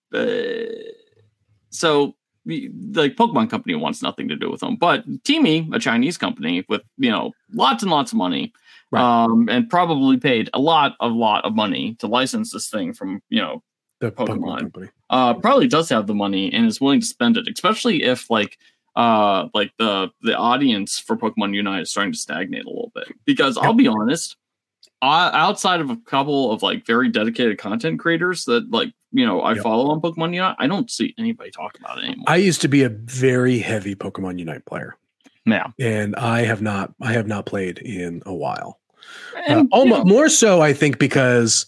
so the like Pokemon company wants nothing to do with them. But TiMi, a Chinese company with you know lots and lots of money, Right. um, and probably paid a lot, a lot of money to license this thing from you know The Pokemon, Pokemon. company. uh probably does have the money and is willing to spend it especially if like uh like the the audience for pokemon unite is starting to stagnate a little bit because i'll be honest uh, outside of a couple of like very dedicated content creators that like you know i Yep. follow on pokemon unite i don't see anybody talk about it anymore I used to be a very heavy Pokemon Unite player, yeah and I have not. I have not played in a while. and, uh, almost know, more so, I think, because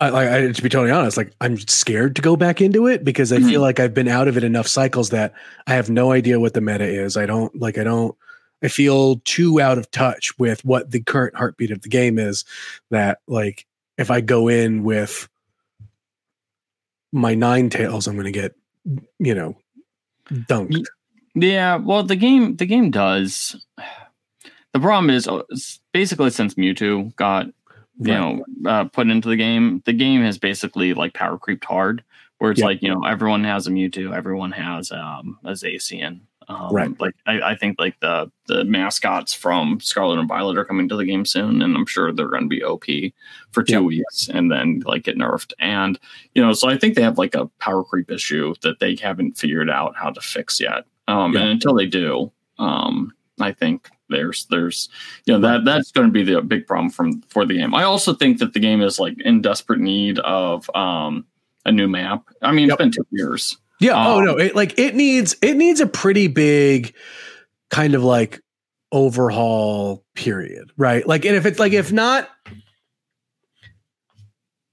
I, like I, to be totally honest, like I'm scared to go back into it because I Mm-hmm. feel like I've been out of it enough cycles that I have no idea what the meta is. I don't like. I don't. I feel too out of touch with what the current heartbeat of the game is. That like if I go in with my nine tails, I'm going to get you know dunked. yeah well the game the game does the problem is uh, basically since mewtwo got you Right. know uh, put into the game the game has basically like power creeped hard where it's Yeah. like you know everyone has a mewtwo everyone has um a zacian um, Right. like I, I think like the the mascots from scarlet and violet are coming to the game soon and i'm sure they're going to be op for two Yeah. weeks and then like get nerfed and you know so i think they have like a power creep issue that they haven't figured out how to fix yet um Yeah. and until they do um i think there's there's you know that that's going to be the big problem from for the game. I also think that the game is like in desperate need of um a new map. I mean, Yep. it's been two years. Yeah. oh Um, no. It like it needs it needs a pretty big kind of like overhaul period, right? Like, and if it's like if not,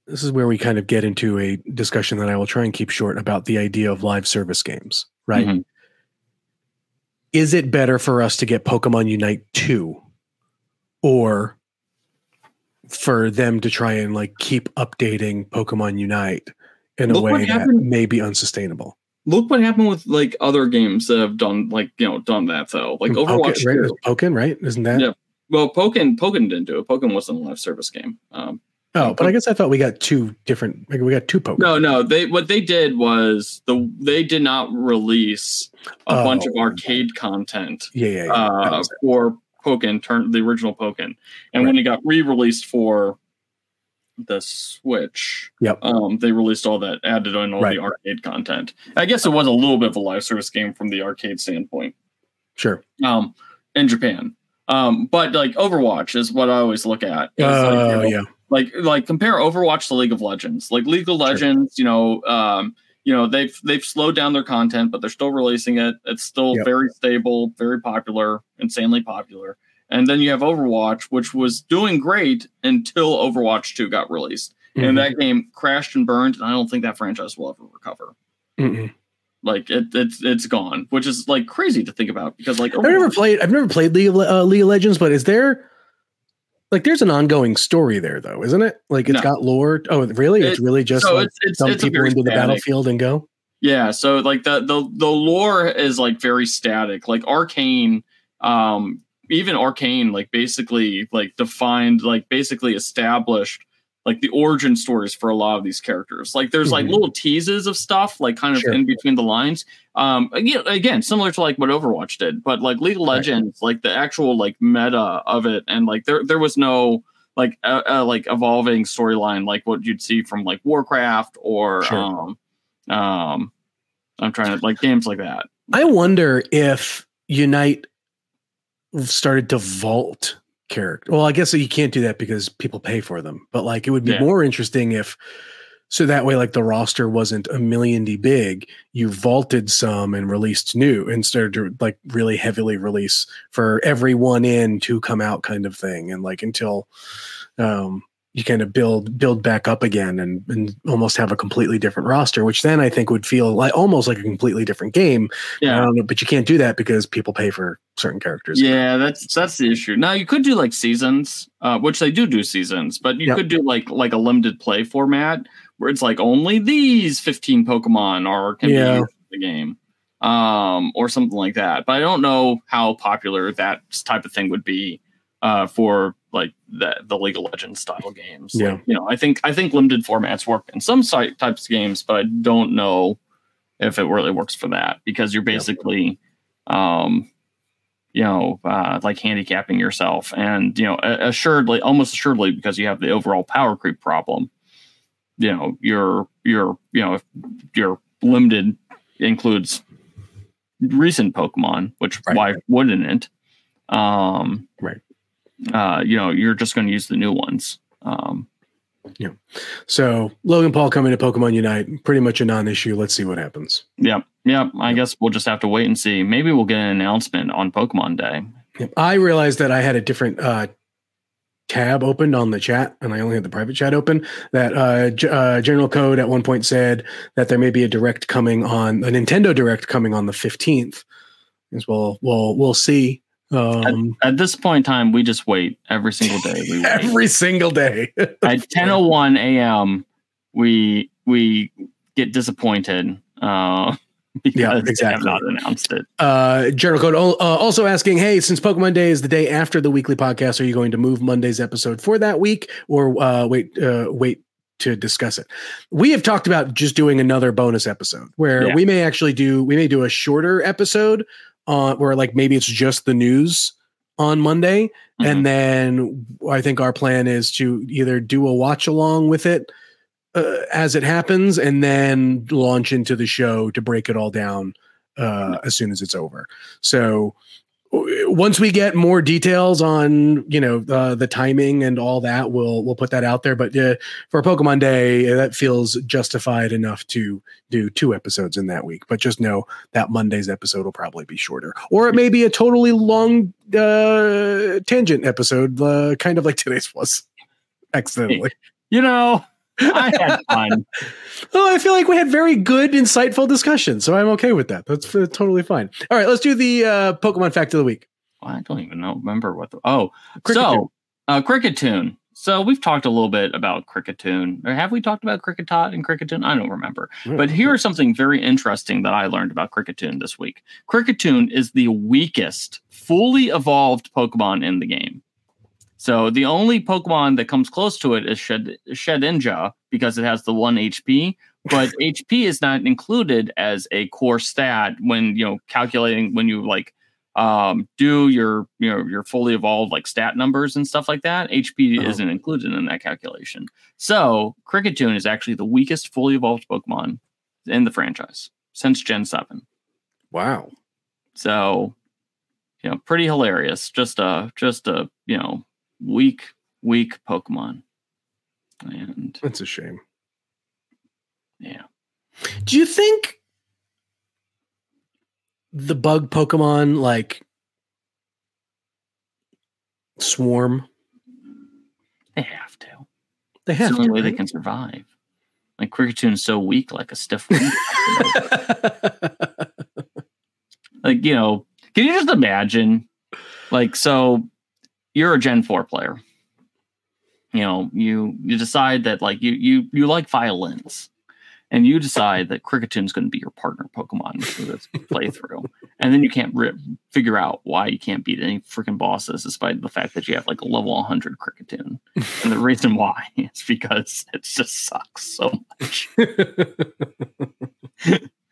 this is where we kind of get into a discussion that I will try and keep short about the idea of live service games, right? Mhm. Is it better for us to get Pokemon Unite 2 or for them to try and like keep updating Pokemon Unite in a Look way that may be unsustainable? Look what happened with like other games that have done like you know done that though. Like Overwatch. Pokken, right? 2. Pokken, right? Isn't that? Yeah. Well, Pokken Pokken didn't do it. Pokken wasn't a live service game. Um, Oh, but I guess I thought we got two different. Like we got two Pokemon. no, no. They what they did was the they did not release a Oh. bunch of arcade content Yeah, yeah, yeah. Uh, for Pokken, turn the original Pokken, and when it got re-released for the Switch, Yep. um, they released all that, added on all Right. the arcade content. I guess it was a little bit of a live service game from the arcade standpoint, Sure. um, in Japan. Um, but like Overwatch is what I always look at. Oh, like, you know, yeah. like like compare Overwatch to League of Legends. Like League of Legends, you know, um, you know they've they've slowed down their content, but they're still releasing it. It's still Yep. very stable, very popular, insanely popular. And then you have Overwatch, which was doing great until Overwatch Two got released, Mhm. and that game crashed and burned. And I don't think that franchise will ever recover. Mm-mm. Like it, it's it's gone, which is like crazy to think about because like I've never played. I've never played League of, uh, League of Legends, but is there like there's an ongoing story there though, isn't it? Like it's No. got lore. Oh, really? it's It- really just so like it's it's, dump it's people into the static- battlefield and go. Yeah, so like the the the lore is like very static. Like Arcane, um, even Arcane, like basically like defined, like basically established like the origin stories for a lot of these characters. Like there's like Mhm. little teases of stuff, like kind of Sure. in between the lines. Um, again, again, similar to like what Overwatch did, but like League of Right. Legends, like the actual like meta of it, and like there there was no like uh, uh, like evolving storyline like what you'd see from like Warcraft or Sure. um um I'm trying to like games like that. I wonder if Unite started to vault character. Well, I guess you can't do that because people pay for them. But like, it would be Yeah. more interesting if, so that way, like the roster wasn't a million d big. You vaulted some and released new instead of like really heavily release for everyone in to come out kind of thing, and like until um, you kind of build build back up again and and almost have a completely different roster, which then I think would feel like almost like a completely different game. Yeah. know, but you can't do that because people pay for certain characters. Yeah, that's that's the issue. Now you could do like seasons, uh, which they do do seasons, but you Yep. could do like like a limited play format where it's like only these 15 Pokemon are can Yeah. be used in the game, um, or something like that. But I don't know how popular that type of thing would be uh, for like the the League of Legends style games. Yeah. Like, you know, I think I think limited formats work in some types of games, but I don't know if it really works for that because you're basically um you know, uh, like handicapping yourself, and you know, assuredly, almost assuredly, because you have the overall power creep problem. You know, your your you know, if your limited includes recent Pokemon, which Right. why wouldn't it? Um, Right. Uh, you know, you're just going to use the new ones. Um, yeah. So Logan Paul coming to Pokemon Unite, pretty much a non-issue. Let's see what happens. yeah, yeah. I guess we'll just have to wait and see. Maybe we'll get an announcement on Pokemon Day. Yep. I realized that I had a different uh, tab opened on the chat, and I only had the private chat open. That uh, G- uh, General Code at one point said that there may be a direct coming on a Nintendo Direct coming on the fifteenth. As well, we'll we'll see. Um, At this point in time, we just wait every single day. We wait. every single day. at 10:01 a.m. we we get disappointed uh because Yeah, they have exactly. not announced it. Uh, General Code uh, also asking, hey, since Pokemon Day is the day after the weekly podcast, are you going to move Monday's episode for that week, or uh, wait, uh, wait to discuss it? We have talked about just doing another bonus episode where Yeah. we may actually do, we may do a shorter episode on where like maybe it's just the news on Monday, Mhm. and then I think our plan is to either do a watch along with it uh, as it happens, and then launch into the show to break it all down uh, as soon as it's over. So once we get more details on you know uh, the timing and all that, we'll we'll put that out there. But uh, for Pokemon Day, uh, that feels justified enough to do two episodes in that week. But just know that Monday's episode will probably be shorter, or it may be a totally long uh, tangent episode, uh, kind of like today's was. Accidentally. You know, I had fun. Oh, I feel like we had very good, insightful discussion, so I'm okay with that. That's uh, totally fine. All right, let's do the uh, Pokemon fact of the week. I don't even know remember what the oh Cricket so uh Kricketune. So we've talked a little bit about Kricketune. Or have we talked about Kricketot and Kricketune? I don't remember. But here is something very interesting that I learned about Kricketune this week. Kricketune is the weakest, fully evolved Pokemon in the game. So the only Pokemon that comes close to it is Shed Shedinja because it has the one HP, but HP is not included as a core stat when you know calculating when you like um do your you know your fully evolved like stat numbers and stuff like that hp Uh-huh. isn't included in that calculation so Kricketune is actually the weakest fully evolved pokemon in the franchise since gen 7 wow. so you know pretty hilarious just a just a you know weak weak pokemon and That's a shame. yeah Do you think the bug Pokemon like swarm? they have to They it's have the only to. way they can survive like Kricketune so weak like a stiff wing like you know can you just imagine like so you're a gen 4 player. You know you you decide that like you you you like violins and you decide that Kricketune is going to be your partner pokemon for this playthrough and then you can't figure out why you can't beat any freaking bosses despite the fact that you have like a level 100 Kricketune and the reason why is because it just sucks so much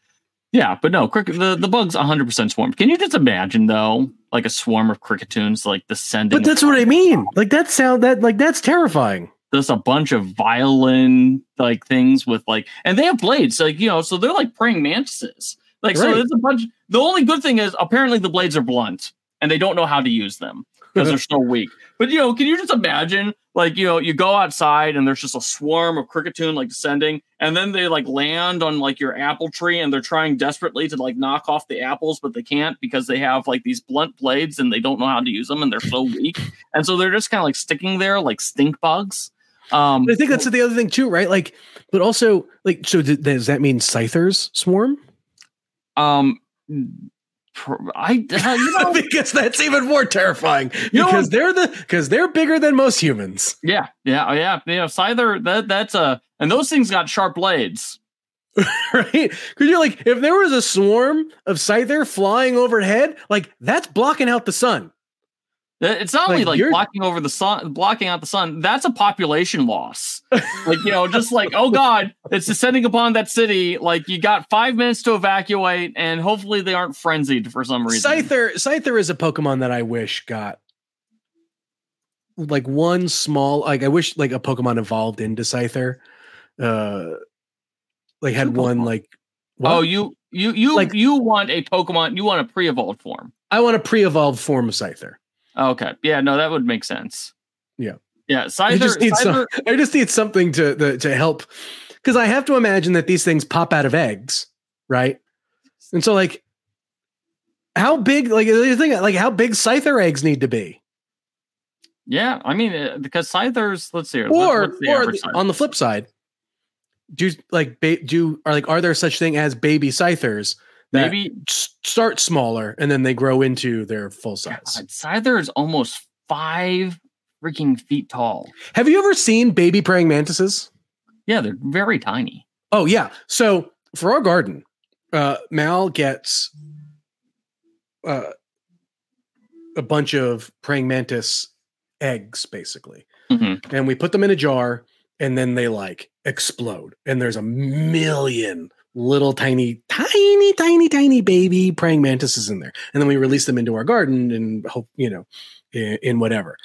Yeah, but no, cricket. The, the bug's 100 percent swarm. Can you just imagine though, like a swarm of Kricketunes like descending? but that's what I mean. Like that sound that like that's terrifying. just a bunch of violin like things with like, and they have blades, like you know, so they're like praying mantises. Like so, Right. it's a bunch. The only good thing is apparently the blades are blunt and they don't know how to use them because they're so weak. But you know, can you just imagine, like you know, you go outside and there's just a swarm of Kricketune like descending, and then they like land on like your apple tree and they're trying desperately to like knock off the apples, but they can't because they have like these blunt blades and they don't know how to use them and they're so weak, and so they're just kind of like sticking there like stink bugs. Um, I think that's the other thing too, right? Like, but also like, so does that mean scythers swarm? um, I uh, you know, because that's even more terrifying. You because they're the because they're bigger than most humans. yeah, yeah, yeah. yeah, yeah. Scyther that that's a and those things got sharp blades. right? Because you're like, if there was a swarm of scyther flying overhead, like that's blocking out the sun. It's not only Like, like blocking over the sun, blocking out the sun. That's a population loss. like you know, just like oh god, it's descending upon that city. Like you got five minutes to evacuate, and hopefully they aren't frenzied for some reason. Scyther, Scyther is a Pokemon that I wish got like one small. Like I wish like a Pokemon evolved into Scyther. Uh, like had one like. Oh, you you you Like- you want a Pokemon? You want a pre-evolved form? I want a pre-evolved form of Scyther. Okay, yeah, no, that would make sense. Yeah. yeah. I just need some, I just need something to to, to help because I have to imagine that these things pop out of eggs, right? And so, like, how big? Like, you think like how big Scyther eggs need to be, yeah. I mean, uh, because Scythers. Let's see. here, or what's the or the- on the flip side, do like ba- do are like are there such thing as baby Scythers that maybe start smaller and then they grow into their full size? God, Scyther is almost five freaking feet tall. Have you ever seen baby praying mantises? Yeah, they're very tiny. Oh yeah. So for our garden, uh, Mal gets uh, a bunch of praying mantis eggs, basically, Mhm. and we put them in a jar, and then they like explode, and there's a million little tiny, tiny, tiny, tiny baby praying mantises in there, and then we release them into our garden, and hope you know, in, in whatever.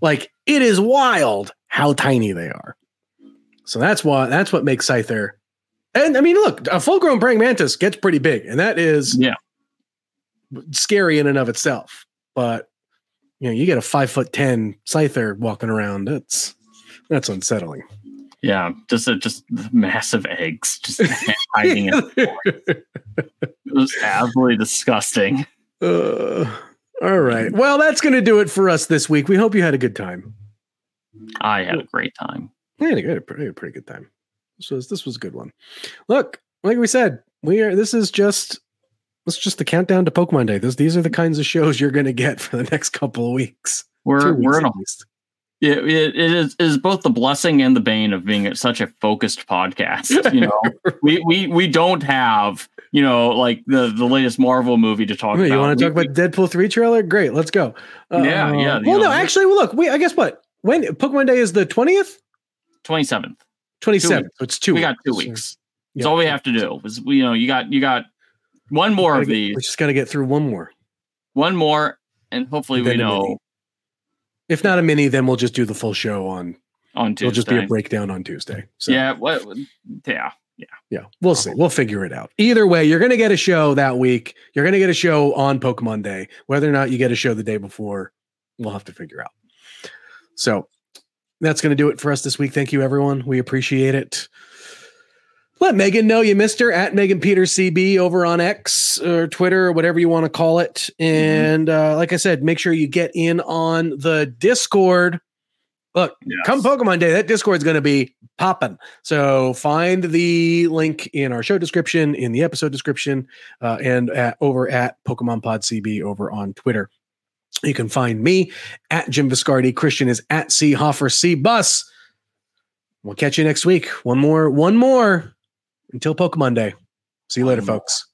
Like it is wild how tiny they are. So that's why that's what makes Scyther. And I mean, look, a full grown praying mantis gets pretty big, and that is Yeah. scary in and of itself. But you know, you get a five foot ten Scyther walking around, that's that's unsettling. Yeah, just a, just massive eggs just hiding. in It was absolutely disgusting. Uh, all right. Well, that's going to do it for us this week. We hope you had a good time. I had a great time. I had a, good, pretty, pretty good time. This was this was a good one. Look, like we said, we are. This is just this is just the countdown to Pokemon Day. This, these are the kinds of shows you're going to get for the next couple of weeks. We're we're in a least. Yeah, it, it is it is both the blessing and the bane of being such a focused podcast. You know, we we we don't have you know like the the latest Marvel movie to talk Wait, about. you want to We- talk about Deadpool three trailer? Great, let's go. Uh, Yeah, yeah, Well, know, no, actually, well, look, we I guess what when Pokemon Day is the twentieth, twenty seventh? twenty seventh. So it's two. We got two So- weeks. yeah. That's all we have to do. Is we you know you got you got one more of get- these, We just got to get through one more. one more, and hopefully we know. If not a mini, then we'll just do the full show on. on Tuesday. It'll just be a breakdown on Tuesday. So Yeah, what? Yeah, yeah, we'll see. We'll figure it out. Either way, you're going to get a show that week. You're going to get a show on Pokemon Day. Whether or not you get a show the day before, we'll have to figure out. So that's going to do it for us this week. Thank you, everyone. We appreciate it. Let Megan know you missed her at Megan Peters CB over on X or Twitter or whatever you want to call it. And uh, like I said, make sure you get in on the Discord. Look, Yes. come Pokemon Day, that Discord is going to be popping. So find the link in our show description, in the episode description, uh, and at, over at Pokemon Pod CB over on Twitter. You can find me at Jim Viscardi. Christian is at C Hoffer C Bus. We'll catch you next week. One more, one more until Pokemon Day. See you later, more. folks.